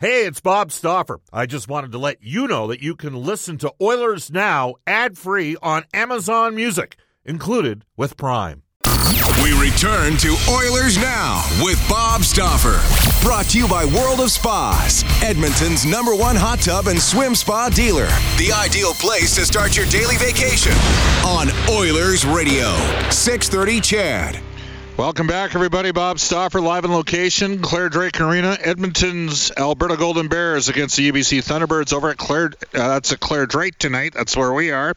Hey, it's Bob Stauffer. I just wanted to let you know that you can listen to Oilers Now ad free on Amazon Music, included with Prime. We return to Oilers Now with Bob Stauffer. Brought to you by World of Spas, Edmonton's number one hot tub and swim spa dealer. The ideal place to start your daily vacation on Oilers Radio. 630 Ched. Welcome back, everybody. Bob Stauffer live in location, Clare Drake Arena, Edmonton's Alberta Golden Bears against the UBC Thunderbirds over at Clare. Uh, that's at Clare Drake tonight. That's where we are.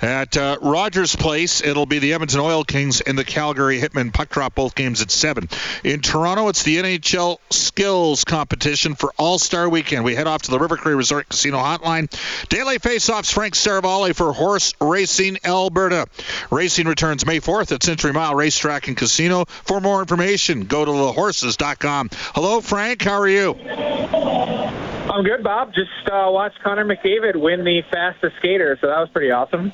At uh, Rogers Place, it'll be the Edmonton Oil Kings and the Calgary Hitmen. Puck drop both games at seven. In Toronto, it's the NHL Skills Competition for All Star Weekend. We head off to the River Cree Resort Casino Hotline. Daily Faceoffs, Frank Seravalli for Horse Racing Alberta. Racing returns May 4th at Century Mile Racetrack and Casino. For more information, go to thehorses.com. Hello, Frank. How are you? I'm good, Bob. Just uh, watched Connor McDavid win the fastest skater, so that was pretty awesome.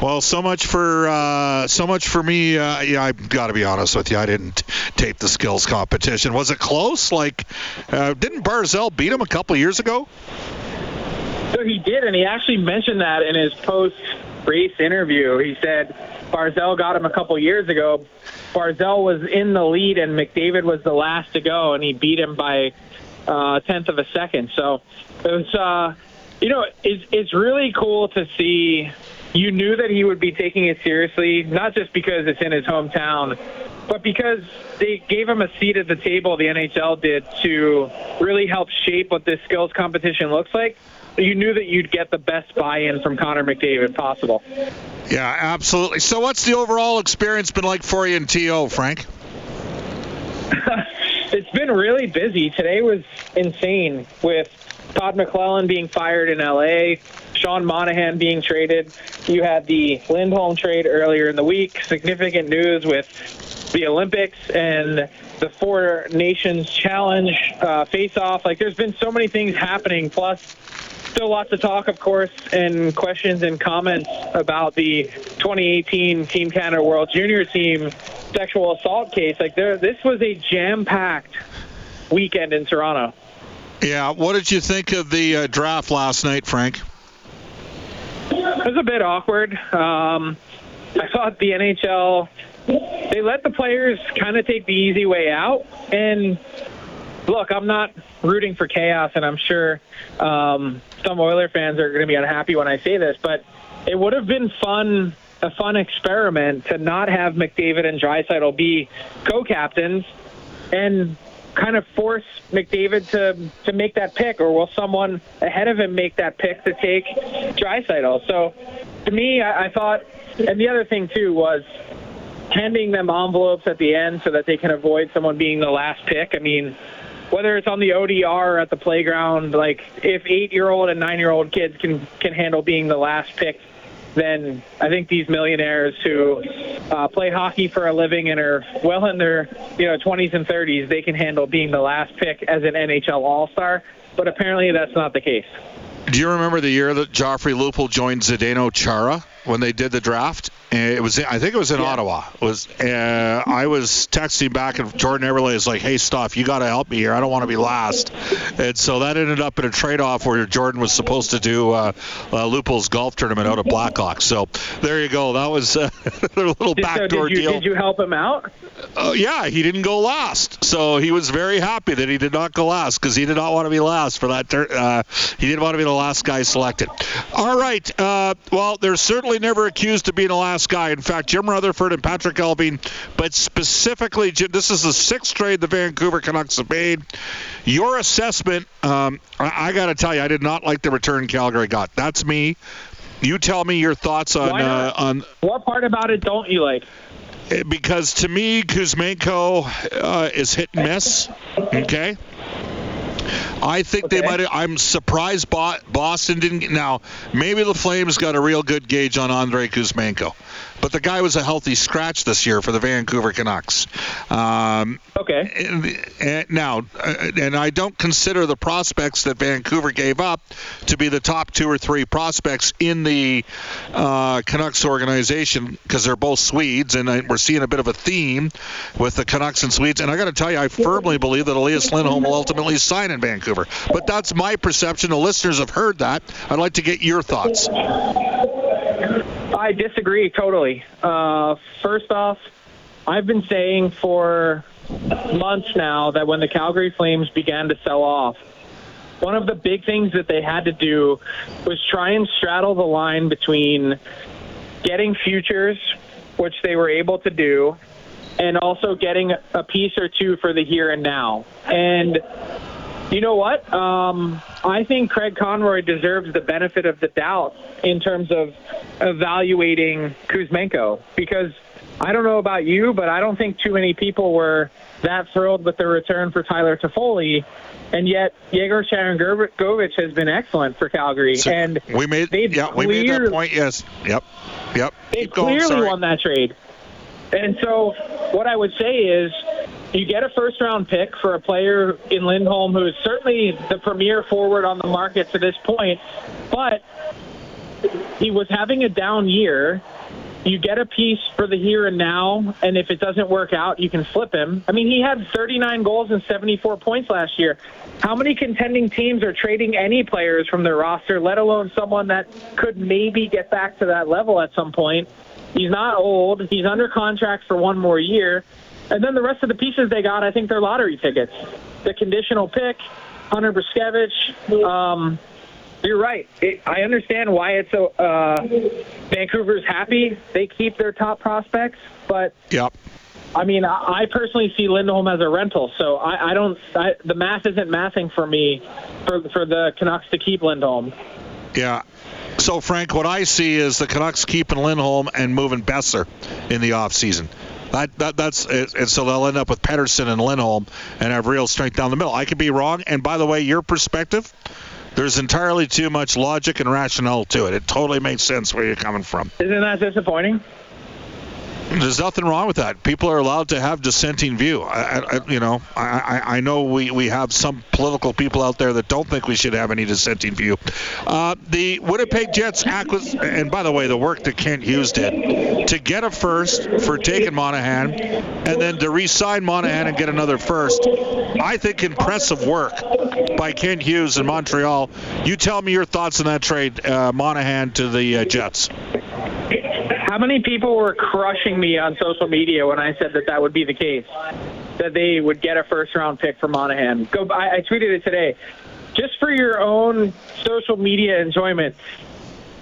Well, so much for uh, so much for me. Uh, yeah, I've got to be honest with you. I didn't tape the skills competition. Was it close? Like, uh, didn't Barzal beat him a couple years ago? So he did, and he actually mentioned that in his post-race interview. He said Barzal got him a couple years ago. Barzal was in the lead, and McDavid was the last to go, and he beat him by uh, a tenth of a second. So it was, uh, you know, it's it's really cool to see. You knew that he would be taking it seriously, not just because it's in his hometown, but because they gave him a seat at the table. The NHL did to really help shape what this skills competition looks like you knew that you'd get the best buy-in from Connor McDavid possible. Yeah, absolutely. So, what's the overall experience been like for you in TO, Frank? it's been really busy. Today was insane with Todd McLellan being fired in LA, Sean Monahan being traded. You had the Lindholm trade earlier in the week. Significant news with the Olympics and the Four Nations Challenge uh, face off. Like, there's been so many things happening. Plus, still lots of talk, of course, and questions and comments about the 2018 Team Canada World Junior Team sexual assault case. Like, there, this was a jam-packed weekend in Toronto. Yeah, what did you think of the uh, draft last night, Frank? It was a bit awkward. Um, I thought the NHL they let the players kind of take the easy way out, and look, I'm not rooting for chaos, and I'm sure um, some Oiler fans are going to be unhappy when I say this, but it would have been fun, a fun experiment to not have McDavid and Draisaitl be co-captains, and kind of force McDavid to to make that pick, or will someone ahead of him make that pick to take Draisaitl? So, to me, I, I thought, and the other thing too was handing them envelopes at the end so that they can avoid someone being the last pick. I mean, whether it's on the ODR or at the playground, like if eight-year-old and nine-year-old kids can can handle being the last pick, then I think these millionaires who uh, play hockey for a living and are well in their you know 20s and 30s, they can handle being the last pick as an NHL All-Star. But apparently, that's not the case. Do you remember the year that Joffrey Lupul joined Zdeno Chara when they did the draft? It was I think it was in yeah. Ottawa. It was uh, I was texting back and Jordan Eberle is like, "Hey, stuff, you got to help me here. I don't want to be last." And so that ended up in a trade-off where Jordan was supposed to do uh, uh, Lupul's golf tournament out of Blackhawk. So there you go. That was uh, a little backdoor so did you, deal. Did you help him out? Uh, yeah, he didn't go last, so he was very happy that he did not go last because he did not want to be last for that. Ter- uh, he didn't want to be the last guy selected. All right. Uh, well, they're certainly never accused of being the last guy. In fact, Jim Rutherford and Patrik Allvin, but specifically, this is the sixth trade the Vancouver Canucks have made. Your assessment, um, I, I got to tell you, I did not like the return Calgary got. That's me. You tell me your thoughts on uh, on what part about it don't you like? Eh, because to me, Kuzmenko uh, is hit and miss. Okay. I think okay. they might. I'm surprised Boston didn't. Now, maybe the Flames got a real good gauge on Andrei Kuzmenko but the guy was a healthy scratch this year for the Vancouver Canucks. Um, okay. And, and now, uh, and I don't consider the prospects that Vancouver gave up to be the top two or three prospects in the uh, Canucks organization because they're both Swedes, and we're seeing a bit of a theme with the Canucks and Swedes. And I got to tell you, I firmly believe that Elias Lindholm will ultimately sign in Vancouver. But that's my perception. The listeners have heard that. I'd like to get your thoughts. I disagree totally. Uh, first off, I've been saying for months now that when the Calgary Flames began to sell off, one of the big things that they had to do was try and straddle the line between getting futures, which they were able to do, and also getting a piece or two for the here and now. And you know what? Um, I think Craig Conroy deserves the benefit of the doubt in terms of evaluating Kuzmenko because I don't know about you, but I don't think too many people were that thrilled with the return for Tyler Toffoli and yet Yegor Sharangovich Govic has been excellent for Calgary. So and we made yeah we made that point. Yes, yep, yep. They clearly won that trade. And so what I would say is you get a first round pick for a player in Lindholm who is certainly the premier forward on the market to this point, but he was having a down year you get a piece for the here and now, and if it doesn't work out, you can flip him. I mean, he had 39 goals and 74 points last year. How many contending teams are trading any players from their roster, let alone someone that could maybe get back to that level at some point? He's not old. He's under contract for one more year. And then the rest of the pieces they got, I think they're lottery tickets. The conditional pick, Hunter Brzustewicz, um, you're right. It, I understand why it's a, Uh, Vancouver's happy. They keep their top prospects, but yep. I mean, I, I personally see Lindholm as a rental, so I, I don't. I, the math isn't mathing for me for for the Canucks to keep Lindholm. Yeah. So Frank, what I see is the Canucks keeping Lindholm and moving Boeser in the offseason. That, that that's and so they'll end up with Pettersson and Lindholm and have real strength down the middle. I could be wrong. And by the way, your perspective there's entirely too much logic and rationale to it. It totally makes sense where you're coming from. Isn't that disappointing? There's nothing wrong with that. People are allowed to have dissenting view. I, I, you know, I, I know we, we have some political people out there that don't think we should have any dissenting view. Uh, the Winnipeg Jets acquisition, and by the way, the work that Kent Hughes did to get a first for taking Monahan, and then to re-sign Monahan and get another first. I think impressive work by Kent Hughes in Montreal. You tell me your thoughts on that trade, uh, Monahan to the uh, Jets. How many people were crushing me on social media when I said that that would be the case? That they would get a first round pick for Monahan. Go. I, I tweeted it today. Just for your own social media enjoyment,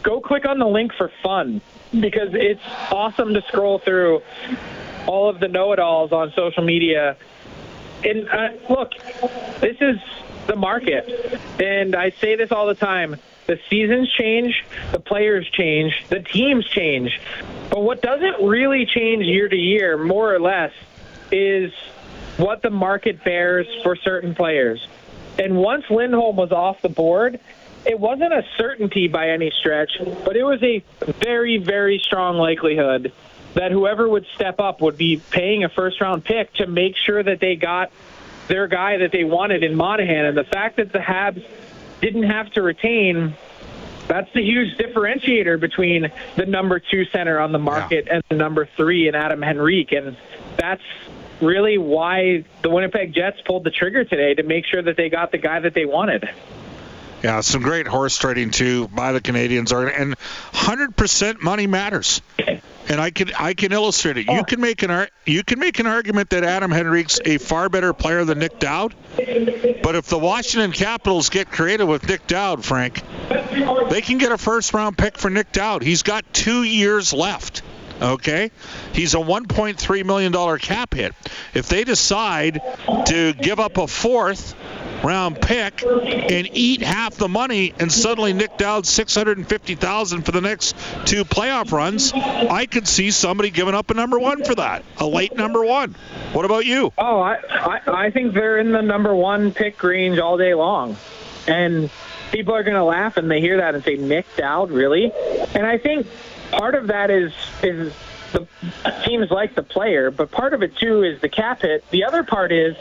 go click on the link for fun because it's awesome to scroll through all of the know-it-alls on social media. And uh, look, this is the market, and I say this all the time the seasons change, the players change, the teams change. But what doesn't really change year to year, more or less, is what the market bears for certain players. And once Lindholm was off the board, it wasn't a certainty by any stretch, but it was a very, very strong likelihood that whoever would step up would be paying a first round pick to make sure that they got their guy that they wanted in Monahan. And the fact that the Habs didn't have to retain. That's the huge differentiator between the number two center on the market yeah. and the number three in Adam Henrique. And that's really why the Winnipeg Jets pulled the trigger today to make sure that they got the guy that they wanted. Yeah, some great horse trading too by the Canadiens are, and 100% money matters. And I can I can illustrate it. You oh. can make an you can make an argument that Adam Henrique's a far better player than Nick Dowd. But if the Washington Capitals get creative with Nick Dowd, Frank, they can get a first round pick for Nick Dowd. He's got two years left. Okay, he's a 1.3 million dollar cap hit. If they decide to give up a fourth round pick and eat half the money and suddenly Nick Dowd 650,000 for the next two playoff runs, I could see somebody giving up a number one for that, a late number one. What about you? Oh, I, I, I think they're in the number one pick range all day long. And people are going to laugh and they hear that and say, Nick Dowd, really? And I think part of that is is the teams like the player, but part of it too is the cap hit. The other part is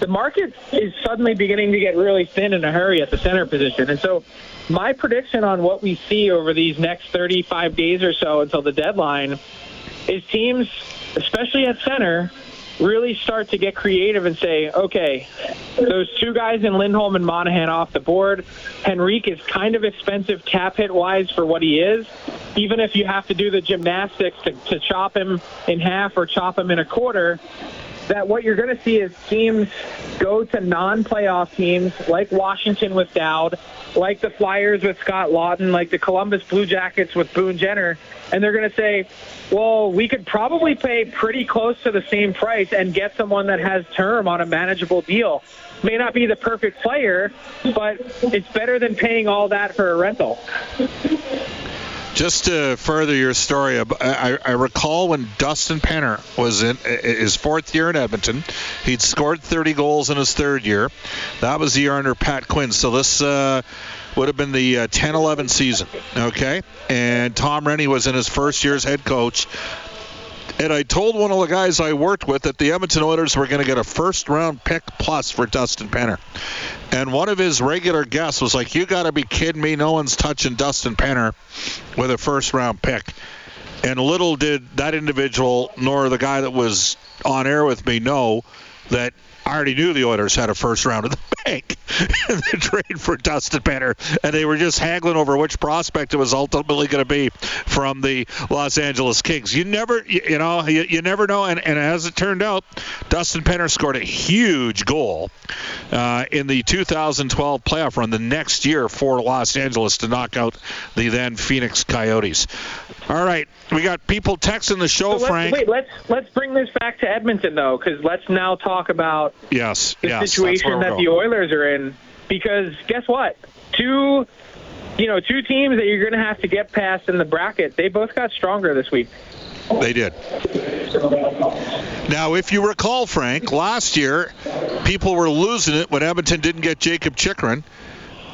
the market is suddenly beginning to get really thin in a hurry at the center position. And so my prediction on what we see over these next 35 days or so until the deadline is teams, especially at center, really start to get creative and say, okay, those two guys in Lindholm and Monahan off the board. Henrique is kind of expensive cap hit wise for what he is. Even if you have to do the gymnastics to, to chop him in half or chop him in a quarter, that what you're going to see is teams go to non-playoff teams like Washington with Dowd, like the Flyers with Scott Laughton, like the Columbus Blue Jackets with Boone Jenner, and they're going to say, well, we could probably pay pretty close to the same price and get someone that has term on a manageable deal. May not be the perfect player, but it's better than paying all that for a rental. Just to further your story, I, I, recall when Dustin Penner was in his fourth year in Edmonton. He'd scored 30 goals in his third year. That was the year under Pat Quinn. So this uh, would have been the uh, 10 11 season. Okay? And Tom Renney was in his first year as head coach. And I told one of the guys I worked with that the Edmonton Oilers were going to get a first round pick plus for Dustin Penner. And one of his regular guests was like, You got to be kidding me. No one's touching Dustin Penner with a first round pick. And little did that individual nor the guy that was on air with me know that I already knew the Oilers had a first round of the bank in the trade for Dustin Penner, and they were just haggling over which prospect it was ultimately going to be from the Los Angeles Kings. You never, you, know, you, you, never know. And, and, as it turned out, Dustin Penner scored a huge goal uh, in the 2012 playoff run the next year for Los Angeles to knock out the then Phoenix Coyotes. All right, we got people texting the show, so Frank. Wait, let's let's bring this back to Edmonton though, because let's now talk about yes, the yes, situation that the Oilers are in. Because guess what? Two, you know, two teams that you're going to have to get past in the bracket. They both got stronger this week. They did. Now, if you recall, Frank, last year people were losing it when Edmonton didn't get Jakob Chychrun.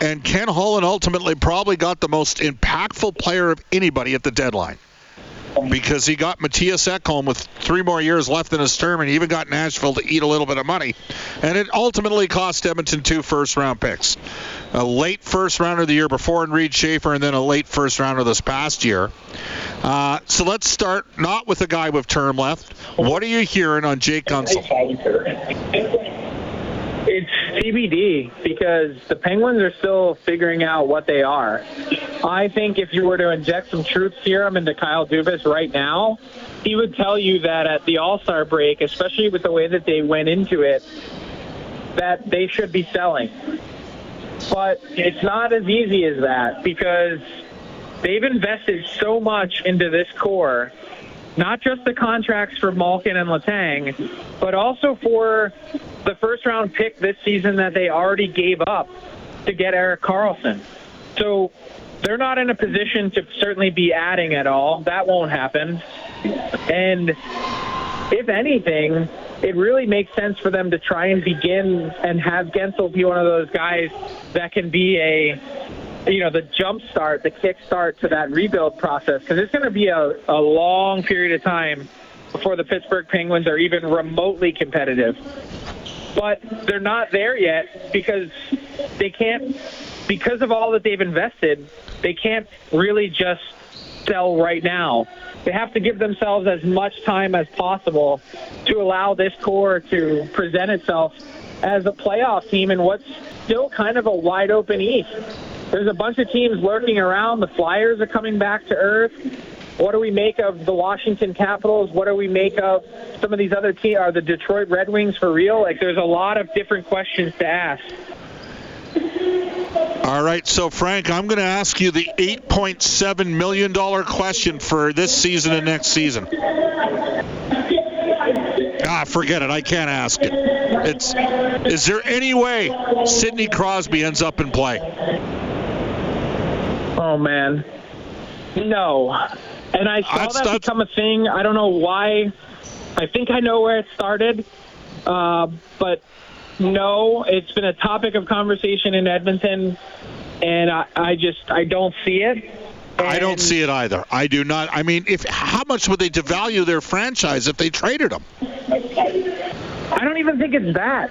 and Ken Holland ultimately probably got the most impactful player of anybody at the deadline because he got Mattias Ekholm with three more years left in his term, and even got Nashville to eat a little bit of money. And it ultimately cost Edmonton two first round picks a late first rounder the year before in Reid Schaefer, and then a late first rounder this past year. Uh, so let's start not with a guy with term left. What are you hearing on Jake Guentzel? It's TBD because the Penguins are still figuring out what they are. I think if you were to inject some truth serum into Kyle Dubas right now, he would tell you that at the All Star break, especially with the way that they went into it, that they should be selling. But it's not as easy as that because they've invested so much into this core not just the contracts for Malkin and Letang, but also for the first round pick this season that they already gave up to get Erik Karlsson. So they're not in a position to certainly be adding at all. That won't happen. And if anything, it really makes sense for them to try and begin and have Guentzel be one of those guys that can be a you know, the jump start, the kick start to that rebuild process because it's going to be a, a long period of time before the Pittsburgh Penguins are even remotely competitive. But they're not there yet because they can't, because of all that they've invested, they can't really just sell right now. They have to give themselves as much time as possible to allow this core to present itself as a playoff team in what's still kind of a wide open East there's a bunch of teams lurking around. The Flyers are coming back to earth. What do we make of the Washington Capitals? What do we make of some of these other teams? Are the Detroit Red Wings for real? Like, there's a lot of different questions to ask. All right, so Frank, I'm going to ask you the $8.7 million question for this season and next season. Ah, forget it. I can't ask it. It's. Is there any way Sidney Crosby ends up in play? Oh man, no. And I saw that's, that that's... become a thing. I don't know why. I think I know where it started, uh, but no, it's been a topic of conversation in Edmonton, and I, I just I don't see it. And I don't see it either. I do not. I mean, if how much would they devalue their franchise if they traded them? I don't even think it's that.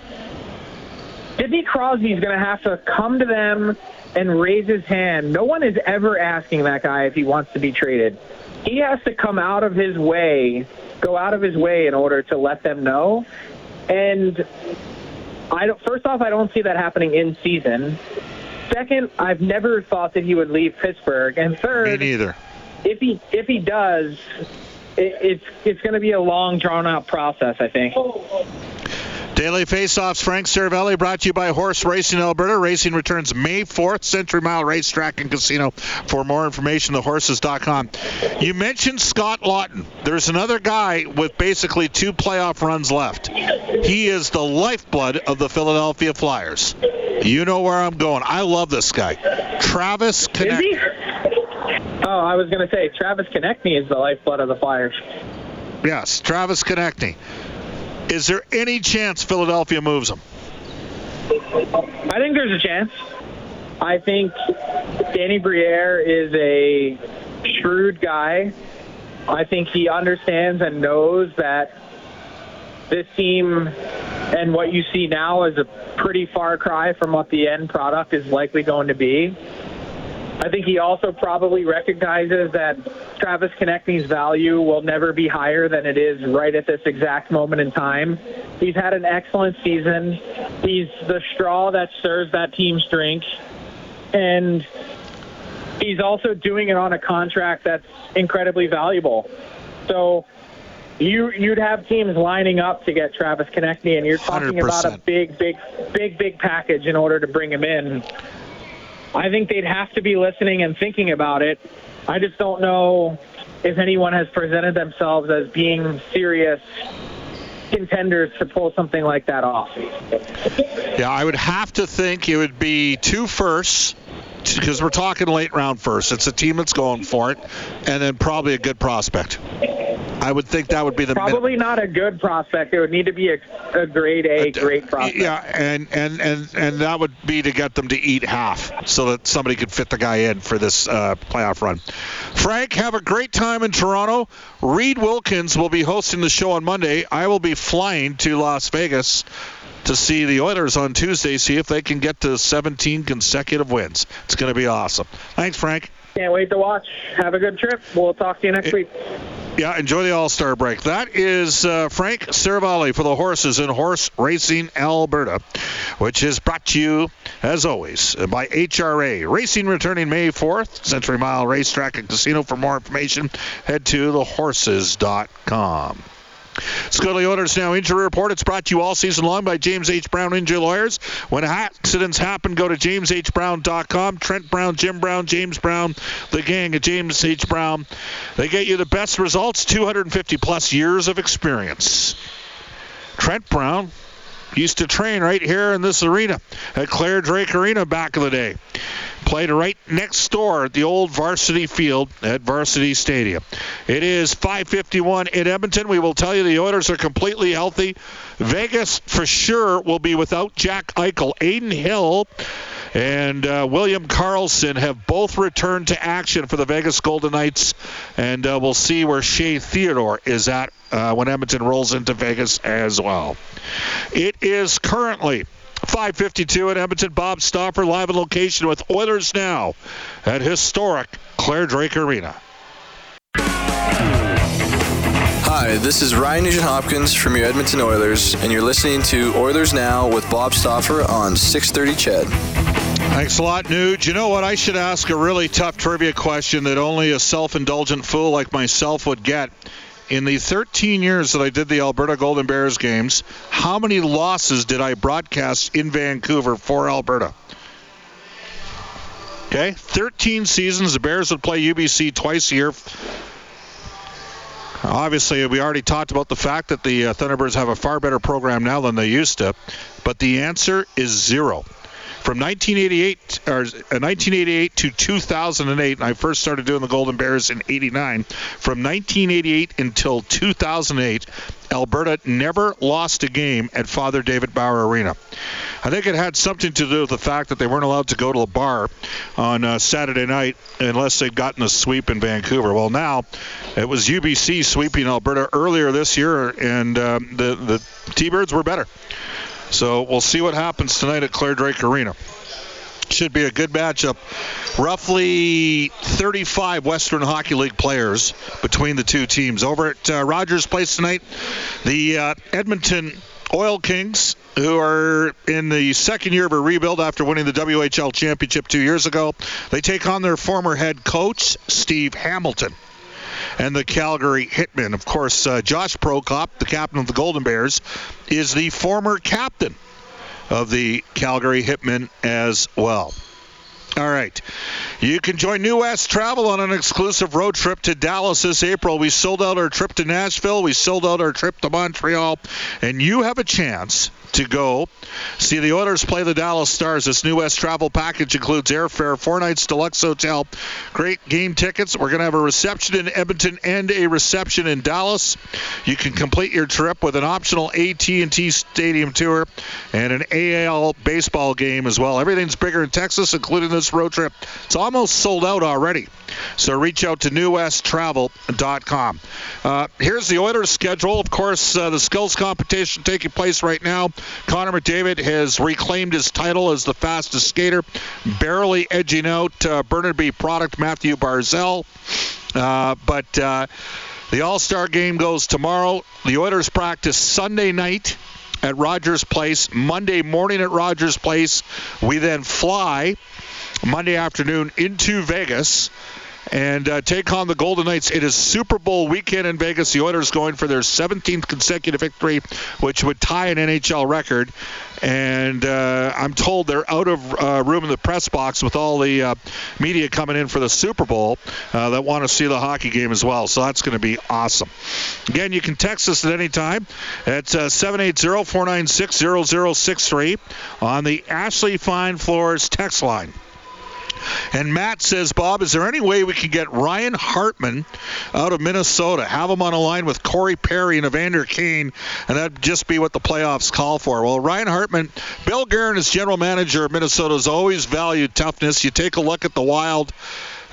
Sidney Crosby is going to have to come to them and raise his hand. No one is ever asking that guy if he wants to be traded. He has to come out of his way go out of his way in order to let them know. And I don't, first off, I don't see that happening in season. Second, I've never thought that he would leave Pittsburgh. And third, Me neither. if he if he does, it, it's it's going to be a long, drawn out process. I think. Daily Faceoffs, Frank Seravalli, brought to you by Horse Racing Alberta. Racing returns May 4th, Century Mile Racetrack and Casino. For more information, thehorses.com. You mentioned Scott Laughton. There's another guy with basically two playoff runs left. He is the lifeblood of the Philadelphia Flyers. You know where I'm going. I love this guy. Travis Is Connect. he? Oh, I was going to say Travis Konecny is the lifeblood of the Flyers. Yes, Travis Konecny. Is there any chance Philadelphia moves him? I think there's a chance. I think Danny Briere is a shrewd guy. I think he understands and knows that this team and what you see now is a pretty far cry from what the end product is likely going to be. I think he also probably recognizes that Travis Konecny's value will never be higher than it is right at this exact moment in time. He's had an excellent season. He's the straw that stirs that team's drink. And he's also doing it on a contract that's incredibly valuable. So you you'd have teams lining up to get Travis Konecny, and you're talking about a big, big, big, big package in order to bring him in. I think they'd have to be listening and thinking about it. I just don't know if anyone has presented themselves as being serious contenders to pull something like that off. Yeah, I would have to think it would be two firsts because we're talking late round first. It's a team that's going for it, and then probably a good prospect. I would think that would be the min- Probably not a good prospect. It would need to be a, a grade A, great prospect. Yeah, and, and, and, and that would be to get them to eat half so that somebody could fit the guy in for this uh, playoff run. Frank, have a great time in Toronto. Reid Wilkins will be hosting the show on Monday. I will be flying to Las Vegas to see the Oilers on Tuesday, see if they can get to 17 consecutive wins. It's going to be awesome. Thanks, Frank. Can't wait to watch. Have a good trip. We'll talk to you next week. Yeah, enjoy the All Star break. That is uh, Frank Seravalli for the horses in Horse Racing Alberta, which is brought to you, as always, by HRA. Racing returning May 4th, Century Mile Racetrack and Casino. For more information, head to thehorses.com. Go Oilers Now Injury Report. It's brought to you all season long by James H. Brown Injury Lawyers. When accidents happen, go to jameshbrown.com. Trent Brown, Jim Brown, James Brown, the gang at James H. Brown. They get you the best results, 250 plus years of experience. Trent Brown used to train right here in this arena at Clare Drake Arena back in the day. Played right next door at the old varsity field at Varsity Stadium. It is 5:51 in Edmonton. We will tell you the Oilers are completely healthy. Vegas for sure will be without Jack Eichel. Adin Hill and uh, William Karlsson have both returned to action for the Vegas Golden Knights, and uh, we'll see where Shea Theodore is at uh, when Edmonton rolls into Vegas as well. It is currently 552 at Edmonton. Bob Stauffer live in location with Oilers Now at historic Clare Drake Arena. Hi, this is Ryan Nugent Hopkins from your Edmonton Oilers, and you're listening to Oilers Now with Bob Stauffer on 630 Ched. Thanks a lot, Nuge. You know what? I should ask a really tough trivia question that only a self indulgent fool like myself would get. In the 13 years that I did the Alberta Golden Bears games, how many losses did I broadcast in Vancouver for Alberta? Okay, 13 seasons. The Bears would play UBC twice a year. Obviously, we already talked about the fact that the uh, Thunderbirds have a far better program now than they used to, but the answer is zero. From 1988 or uh, 1988 to 2008, and I first started doing the Golden Bears in '89. From 1988 until 2008, Alberta never lost a game at Father David Bauer Arena. I think it had something to do with the fact that they weren't allowed to go to the bar on uh, Saturday night unless they'd gotten a sweep in Vancouver. Well, now it was UBC sweeping Alberta earlier this year, and um, the the T-Birds were better. So we'll see what happens tonight at Clare Drake Arena. should be a good matchup. Roughly 35 Western Hockey League players between the two teams. Over at uh, Rogers Place tonight, the uh, Edmonton Oil Kings, who are in the second year of a rebuild after winning the WHL championship two years ago, they take on their former head coach, Steve Hamilton and the Calgary Hitmen. Of course, uh, Josh Prokop, the captain of the Golden Bears, is the former captain of the Calgary Hitmen as well. All right. You can join New West Travel on an exclusive road trip to Dallas this April. We sold out our trip to Nashville, we sold out our trip to Montreal, and you have a chance to go see the Oilers play the Dallas Stars. This New West travel package includes airfare, four nights deluxe hotel, great game tickets. We're going to have a reception in Edmonton and a reception in Dallas. You can complete your trip with an optional AT&T Stadium tour and an AL baseball game as well. Everything's bigger in Texas, including this road trip. It's almost sold out already. So reach out to newwesttravel.com. Uh, here's the Oilers schedule. Of course, uh, the skills competition taking place right now. Connor McDavid has reclaimed his title as the fastest skater, barely edging out uh, Burnaby product Matthew Barzal. Uh, but uh, the All Star game goes tomorrow. The Oilers practice Sunday night at Rogers Place, Monday morning at Rogers Place. We then fly Monday afternoon into Vegas and uh, take on the Golden Knights. It is Super Bowl weekend in Vegas. The Oilers going for their 17th consecutive victory, which would tie an NHL record. And uh, I'm told they're out of uh, room in the press box with all the uh, media coming in for the Super Bowl uh, that want to see the hockey game as well. So that's going to be awesome. Again, you can text us at any time at 780 496 0063 on the Ashley Fine Floors text line. And Matt says, Bob, is there any way we can get Ryan Hartman out of Minnesota? Have him on a line with Corey Perry and Evander Kane, and that'd just be what the playoffs call for. Well, Ryan Hartman, Bill Guerin, as general manager of Minnesota, has always valued toughness. You take a look at the Wild.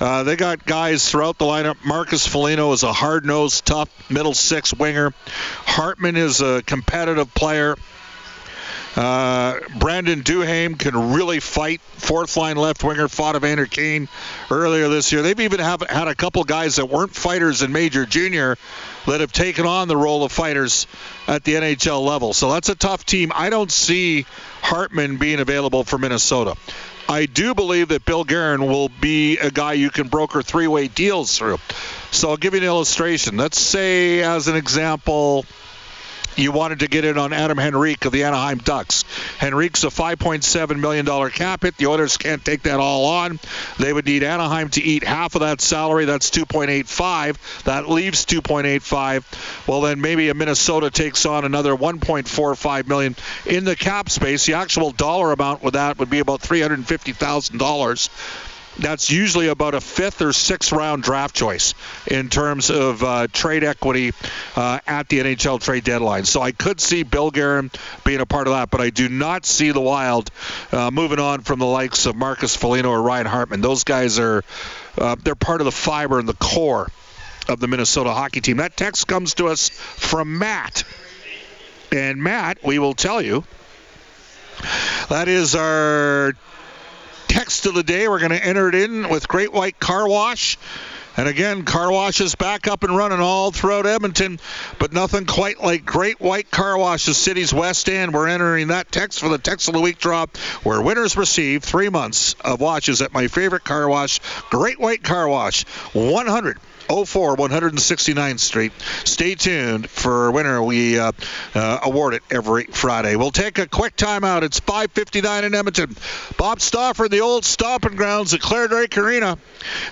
Uh, they got guys throughout the lineup. Marcus Foligno is a hard-nosed, tough middle six winger. Hartman is a competitive player. Uh, Brandon Duhaime can really fight. Fourth line left winger fought Evander Kane earlier this year. They've even have, had a couple guys that weren't fighters in Major Junior that have taken on the role of fighters at the NHL level. So that's a tough team. I don't see Hartman being available for Minnesota. I do believe that Bill Guerin will be a guy you can broker three-way deals through. So I'll give you an illustration. Let's say, as an example, you wanted to get in on Adam Henrique of the Anaheim Ducks. Henrique's a $5.7 million cap hit. The Oilers can't take that all on. They would need Anaheim to eat half of that salary. That's 2.85. That leaves 2.85. Well, then maybe a Minnesota takes on another 1.45 million in the cap space. The actual dollar amount with that would be about $350,000 that's usually about a fifth or sixth round draft choice in terms of uh, trade equity uh, at the NHL trade deadline. So I could see Bill Guerin being a part of that, but I do not see the Wild uh, moving on from the likes of Marcus Foligno or Ryan Hartman. Those guys are uh, they're part of the fiber and the core of the Minnesota hockey team. That text comes to us from Matt. And Matt, we will tell you, that is our text of the day. We're going to enter it in with Great White Car Wash. And again, car wash is back up and running all throughout Edmonton, but nothing quite like Great White Car Wash, the city's west end. We're entering that text for the text of the week drop, where winners receive three months of washes at my favorite car wash, Great White Car Wash, 100 04 169th Street. Stay tuned for winner. We uh, uh, award it every Friday. We'll take a quick timeout. It's 5:59 in Edmonton. Bob Stauffer, the old stomping grounds at Clare Drake Arena,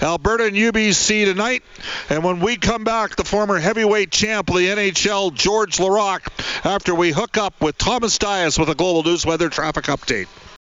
Alberta and UBC tonight. And when we come back, the former heavyweight champ of the NHL, Georges Laraque, after we hook up with Thomas Dias with a global news weather traffic update.